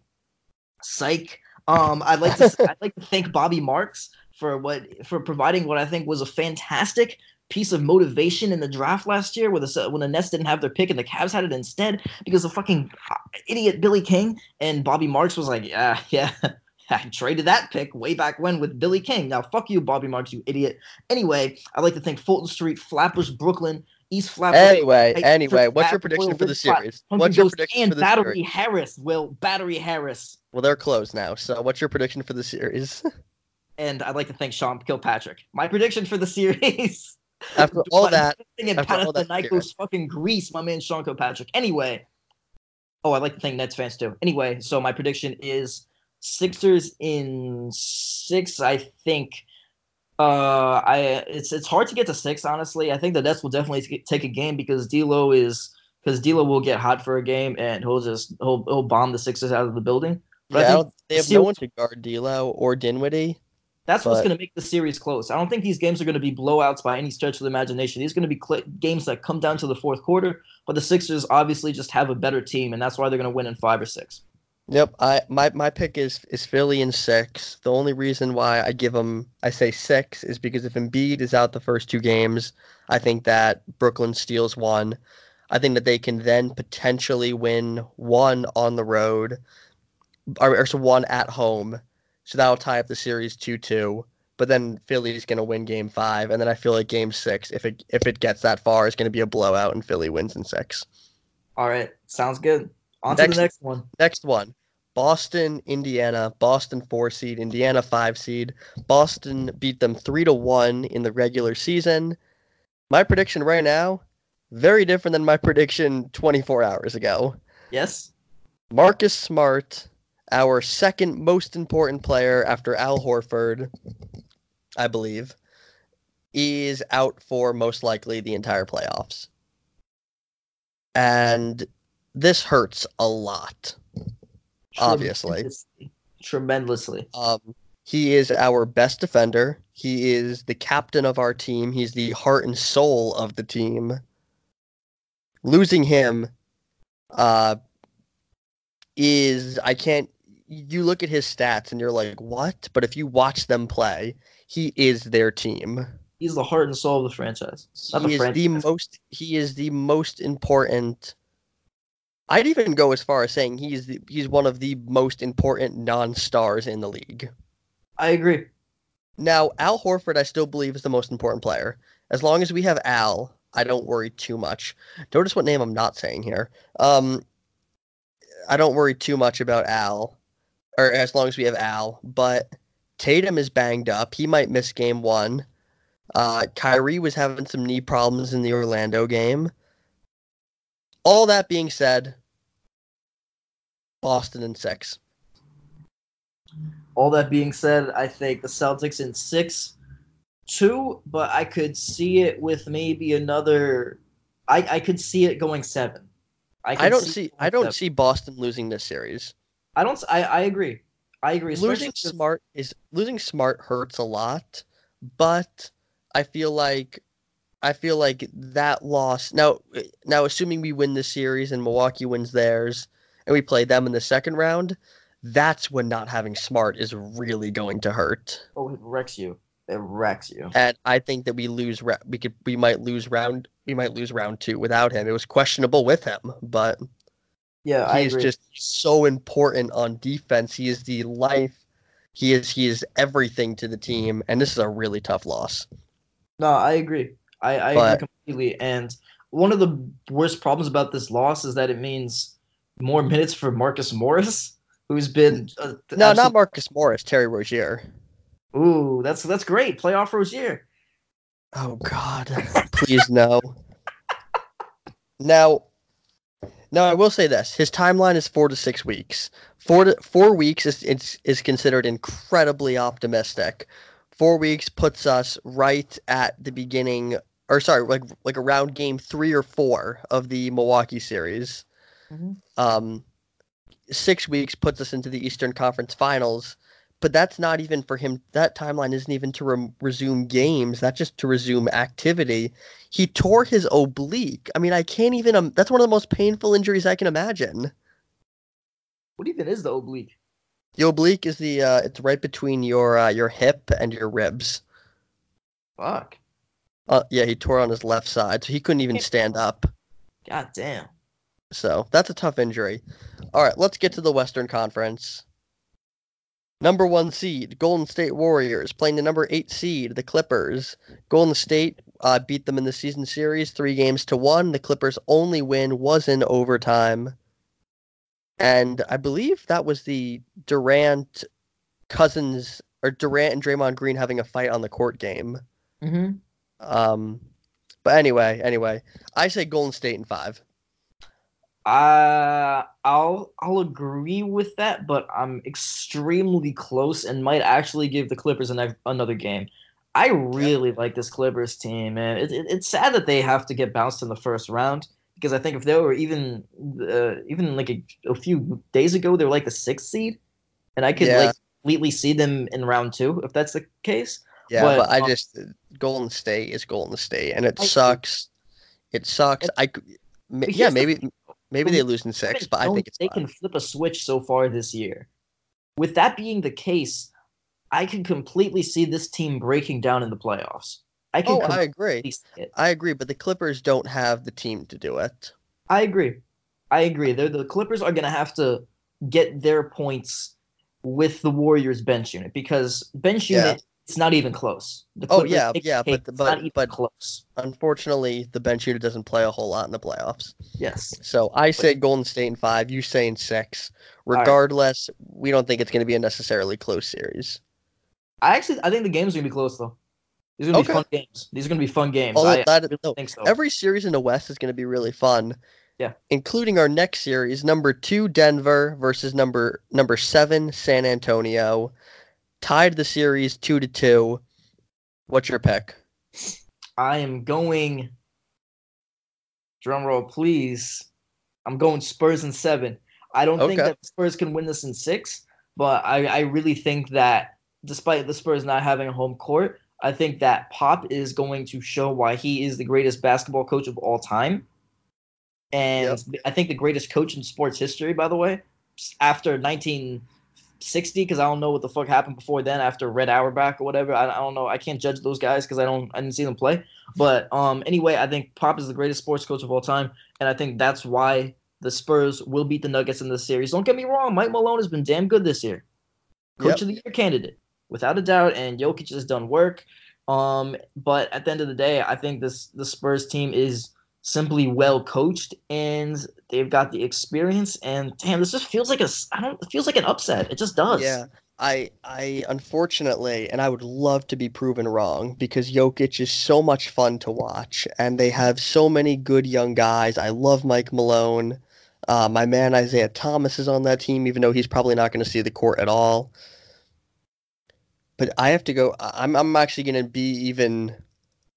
Psych. Um, I'd like to [LAUGHS] I'd like to thank Bobby Marks for what for providing what I think was a fantastic piece of motivation in the draft last year, where the when the Nets didn't have their pick and the Cavs had it instead because the fucking uh, idiot Billy King and Bobby Marks was like, yeah, [LAUGHS] yeah. [LAUGHS] I traded that pick way back when with Billy King. Now, fuck you, Bobby Marks, you idiot. Anyway, I'd like to thank Fulton Street, Flappers, Brooklyn, East Flappers. Anyway, anyway, what's your prediction for the series? What's your prediction and for the series Battery series? Harris, Will. Battery Harris. Well, they're closed now. So, what's your prediction for the series? [LAUGHS] and I'd like to thank Sean Kilpatrick. My prediction for the series. [LAUGHS] After all that, in Panathinaikos, fucking Greece, my man Sean Kilpatrick. Anyway, oh, I'd like to thank Nets fans too. Anyway, so my prediction is Sixers in six. I think. Uh, I it's it's hard to get to six. Honestly, I think the Nets will definitely take a game because D'Lo is because D'Lo will get hot for a game and he'll just he'll he'll bomb the Sixers out of the building. But yeah, they have no one to guard D'Lo or Dinwiddie. That's but... what's going to make the series close. I don't think these games are going to be blowouts by any stretch of the imagination. These are going to be cl- games that come down to the fourth quarter. But the Sixers obviously just have a better team, and that's why they're going to win in five or six. Yep, I my my pick is is Philly in six. The only reason why I give them I say six is because if Embiid is out the first two games, I think that Brooklyn steals one. I think that they can then potentially win one on the road, or, or so one at home, so that'll tie up the series two two. But then Philly's going to win Game Five, and then I feel like Game Six, if it if it gets that far, is going to be a blowout, and Philly wins in six. All right, sounds good. On next, to the next one. Next one. Boston, Indiana. Boston four seed, Indiana five seed. Boston beat them three to one in the regular season. My prediction right now, very different than my [LAUGHS] prediction 24 hours ago. Yes. Marcus Smart, our second most important player after Al Horford, I believe, is out for most likely the entire playoffs. and this hurts a lot. Obviously. Tremendously. Tremendously. Um, he is our best defender. He is the captain of our team. He's the heart and soul of the team. Losing him uh, is I can't. You look at his stats and you're like, what? But if you watch them play, he is their team. He's the heart and soul of the franchise. Not he the is franchise. the most. He is the most important. I'd even go as far as saying he's the, he's one of the most important non-stars in the league. I agree. Now, Al Horford, I still believe is the most important player. As long as we have Al, I don't worry too much. Notice what name I'm not saying here. Um, I don't worry too much about Al, or as long as we have Al. But Tatum is banged up. He might miss game one. Uh, Kyrie was having some knee problems in the Orlando game. All that being said, Boston in six. All that being said, I think the Celtics in six, two, but I could see it with maybe another. I I could see it going seven. I could don't it see. I don't seven. see Boston losing this series. I don't. I, I agree. I agree. losing smart is losing smart hurts a lot, but I feel like I feel like that loss now now assuming we win the series and Milwaukee wins theirs and we play them in the second round, that's when not having smart is really going to hurt. Oh, it wrecks you. It wrecks you. And I think that we lose we could we might lose round we might lose round 2 without him. It was questionable with him, but Yeah, I he is agree. just so important on defense. He is the life. He is he is everything to the team, and this is a really tough loss. No, I agree. I, I But- agree completely. And one of the worst problems about this loss is that it means more minutes for Marcus Morris, who's been uh, No, not Marcus Morris, Terry Rozier. Ooh, that's that's great. Playoff Rozier. Oh God, please no. [LAUGHS] Now, now I will say this: his timeline is four to six weeks. Four to four weeks is is, is considered incredibly optimistic. Four weeks puts us right at the beginning, or sorry, like like around game three or four of the Milwaukee series. Mhm. Um, six weeks puts us into the Eastern Conference Finals, but that's not even for him. That timeline isn't even to re- resume games. That's just to resume activity. He tore his oblique. I mean, I can't even. Um, that's one of the most painful injuries I can imagine. What even is the oblique? The oblique is the. Uh, it's right between your uh, your hip and your ribs. Fuck. Uh, yeah, he tore on his left side, so he couldn't even stand up. God damn. So that's a tough injury. All right, let's get to the Western Conference. Number one seed, Golden State Warriors, playing the number eight seed, the Clippers. Golden State uh, beat them in the season series three games to one. The Clippers' only win was in overtime. And I believe that was the Durant Cousins or Durant and Draymond Green having a fight on the court game. Mm-hmm. Um, but anyway, anyway, I say Golden State in five. Uh, I'll I'll agree with that, but I'm extremely close and might actually give the Clippers an, another game. I really like this Clippers team, man. It, it, it's sad that they have to get bounced in the first round because I think if they were even uh, even like a, a few days ago, they were like the sixth seed, and I could Yeah. like completely see them in round two if that's the case. Yeah, But, but, I um, just Golden State is Golden State, and it I- sucks. It sucks. I yeah, maybe maybe they lose in six, but I think it's they fine. can flip a switch so far this year. With that being the case, I can completely see this team breaking down in the playoffs. I can Oh, I agree. I agree, but the Clippers don't have the team to do it. I agree. I agree. They're, the Clippers are going to have to get their points with the Warriors bench unit because bench unit it's not even close. The Oh, yeah, yeah, but the- but- but- close. Unfortunately, the bench unit doesn't play a whole lot in the playoffs. Yes. So I say Golden State in five. You say in six. right. Regardless, we don't think it's going to be a necessarily close series. I actually I think the game's going to be close though. These are going to Okay. be fun games. These are going to be fun games. I that- really no, so. Every series in the West is going to be really fun. Yeah. Including our next series, number two Denver versus number number seven San Antonio. Tied the series two to two. What's your pick? I am going. drum roll, please. I'm going Spurs in seven. I don't think that Spurs can win this in six, but I, I really think that despite the Spurs not having a home court, I think that Pop is going to show why he is the greatest basketball coach of all time. And I think the greatest coach in sports history, by the way, after 1960, because I don't know what the fuck happened before then, after Red Auerbach or whatever. I, I don't know. I can't judge those guys because I don't I didn't see them play. But um, anyway, I think Pop is the greatest sports coach of all time, and I think that's why the Spurs will beat the Nuggets in this series. Don't get me wrong, Mike Malone has been damn good this year. Coach Yep. of the year candidate, without a doubt, and Jokic has done work. Um, but at the end of the day, I think this the Spurs team is simply well coached and they've got the experience. And damn, this just feels like a I don't it feels like an upset. It just does. Yeah. I I unfortunately, and I would love to be proven wrong because Jokic is so much fun to watch, and they have so many good young guys. I love Mike Malone. Uh, my man Isaiah Thomas is on that team, even though he's probably not going to see the court at all. But I have to go. I'm I'm actually going to be even.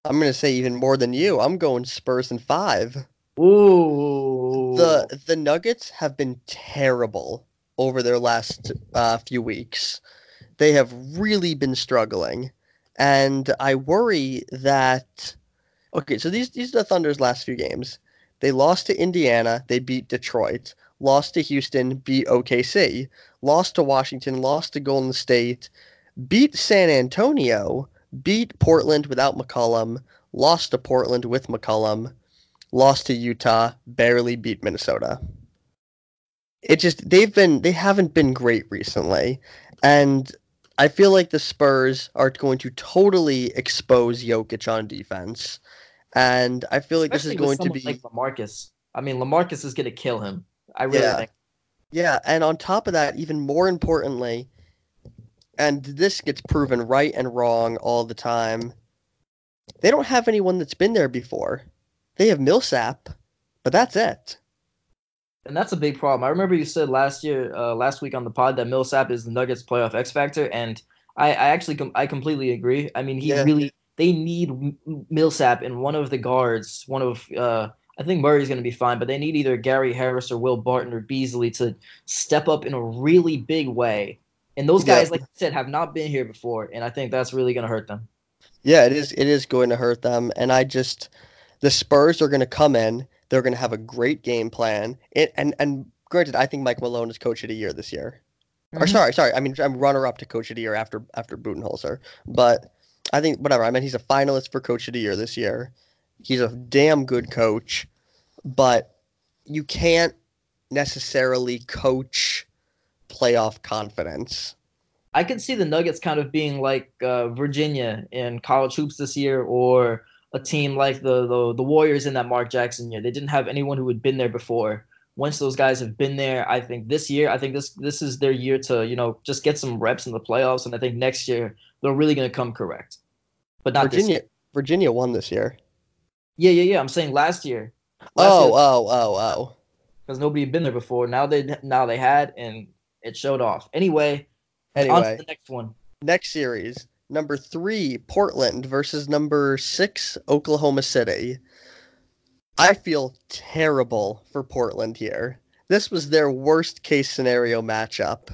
I'm going to say even more than you. I'm going Spurs in five. Ooh. The the Nuggets have been terrible over their last uh, few weeks. They have really been struggling, and I worry that. Okay, so these these are the Thunder's last few games. They lost to Indiana. They beat Detroit. Lost to Houston. Beat OKC. Lost to Washington. Lost to Golden State. Beat San Antonio. Beat Portland without McCollum. Lost to Portland with McCollum lost to Utah, barely beat Minnesota. It just they've been they haven't been great recently, and I feel like the Spurs are going to totally expose Jokic on defense, and I feel like Especially this is going to be like Lamarcus. I mean, Lamarcus is gonna kill him. I really Yeah. think. Yeah, and on top of that, even more importantly, and this gets proven right and wrong all the time, they don't have anyone that's been there before. They have Millsap, but that's it. And that's a big problem. I remember you said last year, uh, last week on the pod, that Millsap is the Nuggets' playoff X factor, and I, I actually, com- I completely agree. I mean, he Yeah. really, they need M- Millsap in one of the guards. One of, uh, I think Murray's going to be fine, but they need either Gary Harris or Will Barton or Beasley to step up in a really big way. And those Yeah. guys, like I said, have not been here before, and I think that's really going to hurt them. Yeah, it is. It is going to hurt them, and I just the Spurs are going to come in. They're going to have a great game plan, it, and and granted, I think Mike Malone is coach of the year this year. Or Mhm. sorry, sorry, I mean I'm runner up to coach of the year after after Budenholzer, but I think whatever. I mean he's a finalist for coach of the year this year. He's a damn good coach, but you can't necessarily coach playoff confidence. I could see the Nuggets kind of being like uh, Virginia in college hoops this year, or a team like the, the the Warriors in that Mark Jackson year. They didn't have anyone who had been there before. Once those guys have been there, I think this year, I think this this is their year to you know just get some reps in the playoffs, and I think next year they're really going to come correct. But not this Virginia year. Virginia won this year. Yeah, yeah, yeah. I'm saying last year. Last Oh, year, oh, oh, oh. because nobody had been there before. Now they now they had, and it showed off. Anyway, on Anyway, to the next one. next series, number three, Portland versus number six, Oklahoma City. I feel terrible for Portland here. This was their worst case scenario matchup.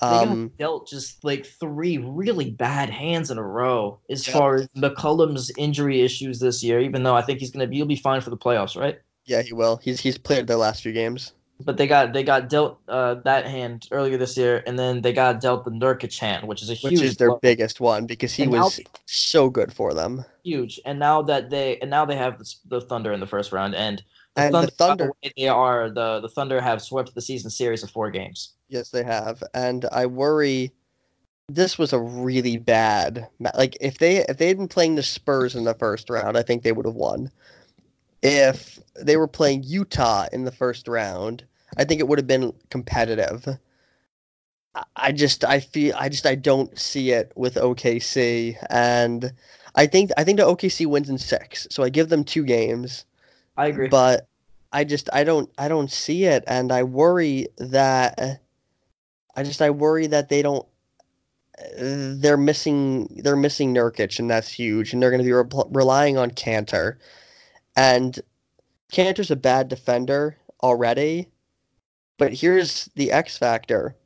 They Um, got dealt just like three really bad hands in a row as Yep. far as McCollum's injury issues this year. Even though I think he's gonna be, he'll be fine for the playoffs, right? yeah, he will. He's he's played their last few games. But they got they got dealt uh, that hand earlier this year, and then they got dealt the Nurkic hand, which is a huge which huge, is their blow. biggest one because he And now- was so good for them. huge. And now that they and now they have the, the Thunder in the first round, and the And the Thunder, by Thunder- way, they are the the Thunder have swept the season series of four games. Yes, they have, and I worry. This was a really bad. Like if they if they had been playing the Spurs in the first round, I think they would have won. If they were playing Utah in the first round, I think it would have been competitive. I- just I feel I just I don't see it with OKC, and I think I think the OKC wins in six, so I give them two games. I agree. But I just I don't I don't see it, and I worry that I just I worry that they don't. They're missing they're missing Nurkic, and that's huge, and they're going to be re- relying on Kanter, and Kanter's a bad defender already, but here's the X factor.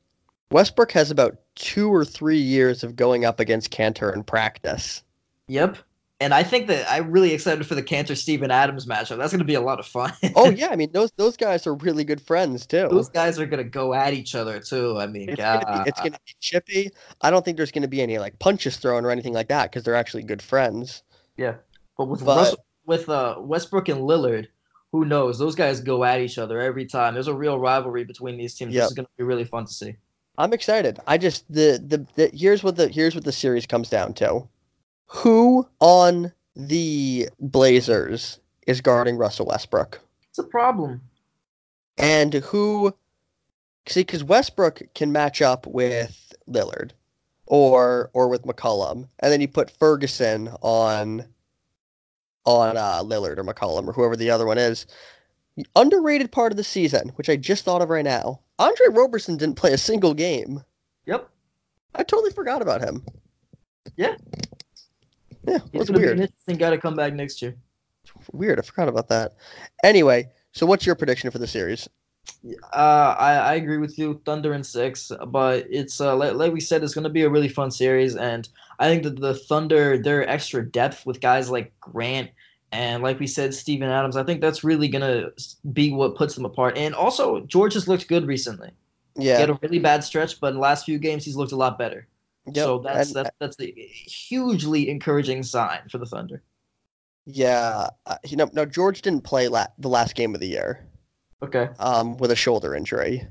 Westbrook has about two or three years of going up against Kanter in practice. Yep. And I think that I'm really excited for the Kanter Steven Adams matchup. That's going to be a lot of fun. [LAUGHS] oh [LAUGHS] yeah, I mean those those guys are really good friends too. Those guys are going to go at each other too. I mean, it's uh, gonna be, it's gonna be chippy. I don't think there's gonna be any like punches thrown or anything like that because they're actually good friends. Yeah, but with But- Russ, with uh, Westbrook and Lillard, who knows? Those guys go at each other every time. There's a real rivalry between these teams. Yep. This is going to be really fun to see. I'm excited. I just the, the the here's what the here's what the series comes down to. Who on the Blazers is guarding Russell Westbrook? It's a problem. And who see because Westbrook can match up with Lillard or or with McCollum. And then you put Ferguson on on uh, Lillard or McCollum or whoever the other one is. The underrated part of the season, which I just thought of right now. Andre Roberson didn't play a single game. Yep. I totally forgot about him. Yeah. Yeah, going to be weird. an interesting guy to come back next year. Weird. I forgot about that. Anyway, so what's your prediction for the series? Uh, I, I agree with you, Thunder and six, but it's uh, like, like we said, it's going to be a really fun series, and I think that the Thunder, their extra depth with guys like Grant and like we said, Steven Adams, I think that's really going to be what puts them apart. And also, George has looked good recently. Yeah, He had a really bad stretch, but in the last few games, he's looked a lot better. Yep, So that's and- that's that's the hugely encouraging sign for the Thunder. Yeah, uh, you know, no, George didn't play la- the last game of the year Okay. um, with a shoulder injury.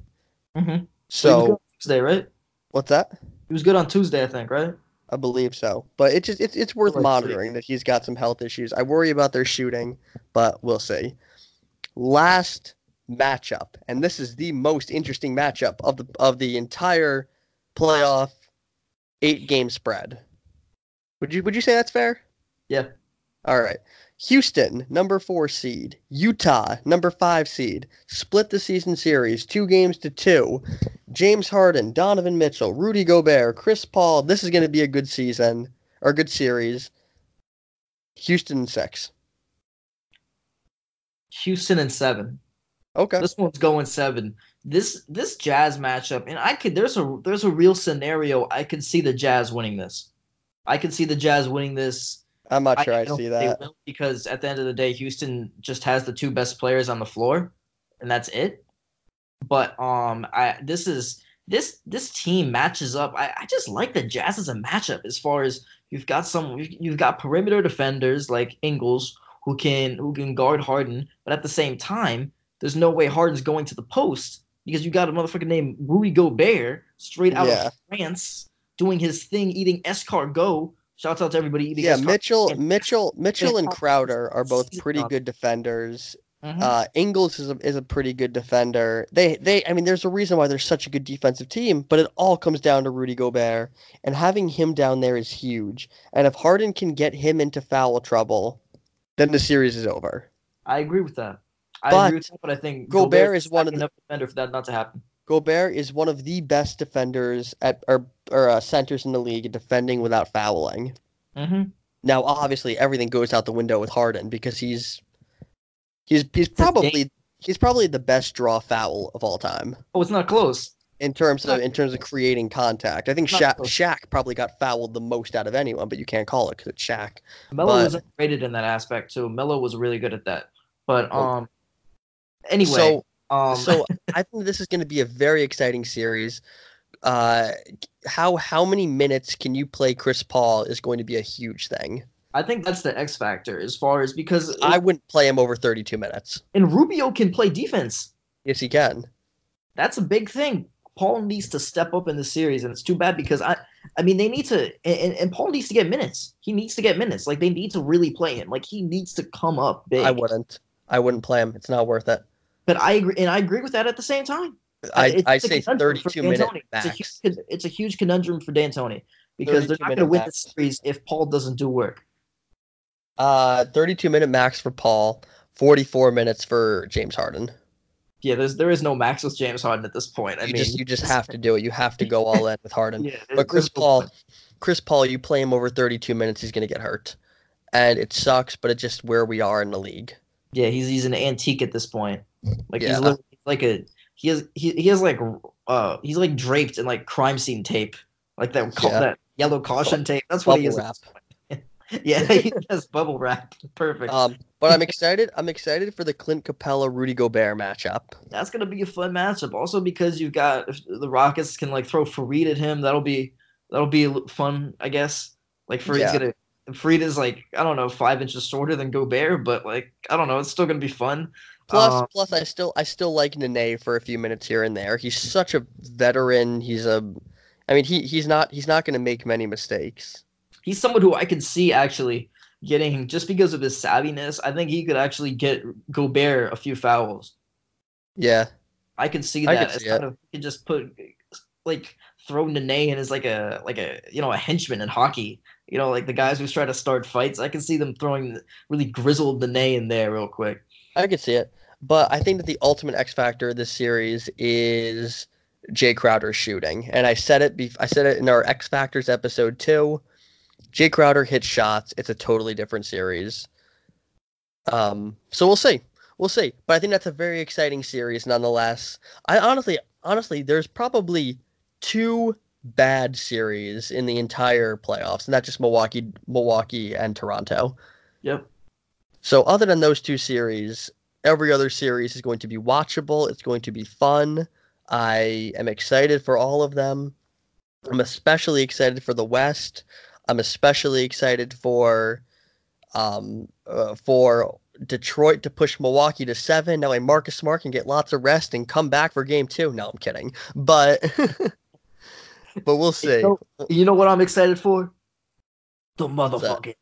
Mm-hmm. he was good So Tuesday, right? what's that? He was good on Tuesday, I think, right? I believe so, but it just it's it's worth monitoring that he's got some health issues. I worry about their shooting, but we'll see. Last matchup, and this is the most interesting matchup of the of the entire playoff eight game spread. Would you would you say that's fair? Yeah. All right. Houston, number four seed. Utah, number five seed. Split the season series, two games to two. James Harden, Donovan Mitchell, Rudy Gobert, Chris Paul. This is going to be a good season or good series. Houston in six. Houston and seven. Okay. This one's going seven. This this Jazz matchup, and I could there's a there's a real scenario I could see the Jazz winning this. I can see the Jazz winning this. I'm not sure I, don't see that. will because at the end of the day, Houston just has the two best players on the floor, and that's it. But um, I this is this this team matches up. I, I just like the Jazz as a matchup as far as you've got some you've got perimeter defenders like Ingles who can who can guard Harden, but at the same time, there's no way Harden's going to the post because you got a motherfucker named Rudy Gobert straight out Yeah. of France doing his thing, eating escargot. Shouts out to everybody eating Yeah, escargot. Mitchell, and- Mitchell, Mitchell, and and- Crowder are both pretty good defenders. Mhm. Uh, Ingles is a, is a pretty good defender. They they I mean there's a reason why they're such a good defensive team, but it all comes down to Rudy Gobert and having him down there is huge. And if Harden can get him into foul trouble, then the series is over. I agree with that. I But agree with that, but I think Gobert is one of the- enough defender for that not to happen. Gobert is one of the best defenders at or or uh, centers in the league defending without fouling. Mm-hmm. Now obviously everything goes out the window with Harden because he's he's he's probably he's probably the best draw foul of all time. Oh, it's not close. in terms of in terms of creating contact. I think Not Shaq. Shaq probably got fouled the most out of anyone, but you can't call it because it's Shaq. Melo But- was underrated in that aspect too. Melo was really good at that. But um, anyway, so um, so I think this is going to be a very exciting series. Uh, how how many minutes can you play Chris Paul is going to be a huge thing. I think that's the X factor as far as because I wouldn't play him over 32 minutes. and Rubio can play defense. Yes, he can. That's a big thing. Paul needs to step up in the series, and it's too bad because I, I mean, they need to, and, and Paul needs to get minutes. He needs to get minutes. Like they need to really play him. Like he needs to come up big. I wouldn't. I wouldn't play him. It's not worth it. But I agree, and I agree with that at the same time. I It's say 32 minutes. It's a, huge, it's a huge conundrum for D'Antoni because they're not going to win the series if Paul doesn't do work. Uh, 32 minute max for Paul. 44 minutes for James Harden. Yeah, there's there is no max with James Harden at this point. I you mean, just you just have to do it. You have to go [LAUGHS] all in with Harden. Yeah, But Chris Paul. Chris Paul, you play him over 32 minutes, he's going to get hurt, and it sucks. But it's just where we are in the league. Yeah, he's he's an antique at this point. Like Yeah. he's literally like a he has he, he has like uh he's like draped in like crime scene tape, like that Yeah. that yellow caution tape. That's what he is. wrap. [LAUGHS] yeah, he has bubble wrap. [LAUGHS] Perfect. Um, but I'm excited. I'm excited for the Clint Capela Rudy Gobert matchup. That's gonna be a fun matchup. Also because you've got if the Rockets can like throw Faried at him. That'll be that'll be fun, I guess. Like Faried's Yeah. gonna. Faried is like I don't know five inches shorter than Gobert, but like I don't know, it's still gonna be fun. Plus, Uh, plus, I still, I still like Nene for a few minutes here and there. He's such a veteran. He's a, I mean, he he's not he's not going to make many mistakes. he's someone who I can see actually getting just because of his savviness. I think he could actually get Gobert a few fouls. Yeah, I can see I that. could It's see kind of you just put like throw Nene in as like a like a you know a henchman in hockey. You know, like the guys who try to start fights. I can see them throwing really grizzled Nene in there real quick. I could see it. But I think that the ultimate X factor of this series is Jae Crowder's shooting, and I said it. I said it in our X Factors episode two. Jae Crowder hits shots. It's a totally different series. Um, so we'll see. We'll see. But I think that's a very exciting series nonetheless. I honestly, honestly, there's probably two bad series in the entire playoffs, and that's just Milwaukee, Milwaukee, and Toronto. Yep. So other than those two series, every other series is going to be watchable. It's going to be fun. I am excited for all of them. I'm especially excited for the West. I'm especially excited for um uh, for Detroit to push Milwaukee to seven. Now, a Marcus Smart can get lots of rest and come back for game two. No, I'm kidding, but [LAUGHS] but we'll see. You know, you know what I'm excited for? The motherfucking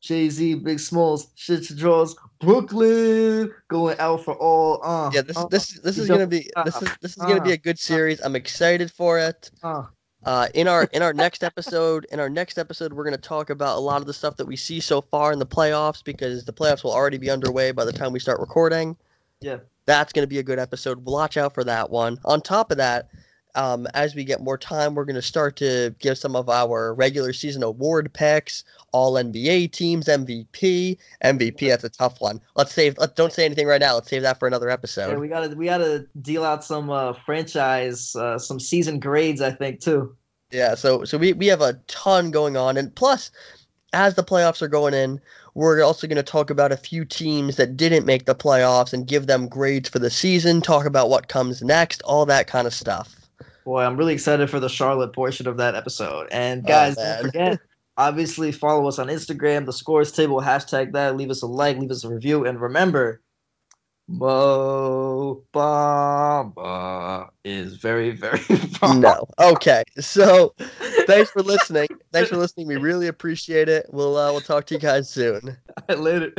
Jay Z, Big Smalls, shit to draws, Brooklyn going out for all. Uh, Yeah, this uh, this this is gonna be this is this is gonna be Uh, a good series. I'm excited for it. uh, Uh, in our in our next episode, in our next episode, we're going to talk about a lot of the stuff that we see so far in the playoffs because the playoffs will already be underway by the time we start recording. Yeah. That's going to be a good episode. Watch out for that one. On top of that, um, as we get more time, we're going to start to give some of our regular season award picks, all NBA teams, MVP, MVP. That's a tough one. Let's save. Let don't say anything right now. Let's save that for another episode. yeah, we gotta we gotta deal out some uh, franchise, uh, some season grades. I think too. Yeah, so so we, we have a ton going on, and plus, as the playoffs are going in, we're also going to talk about a few teams that didn't make the playoffs and give them grades for the season. Talk about what comes next, all that kind of stuff. Boy, I'm really excited for the Charlotte portion of that episode. And Oh, guys, man. don't forget, obviously follow us on Instagram, the Scorer's Table, hashtag that, leave us a like, leave us a review, and remember, Mo Bamba is very, very [LAUGHS] wrong. No, okay. So thanks for listening. Thanks for listening. We really appreciate it. We'll uh, we'll talk to you guys soon. [LAUGHS] Later.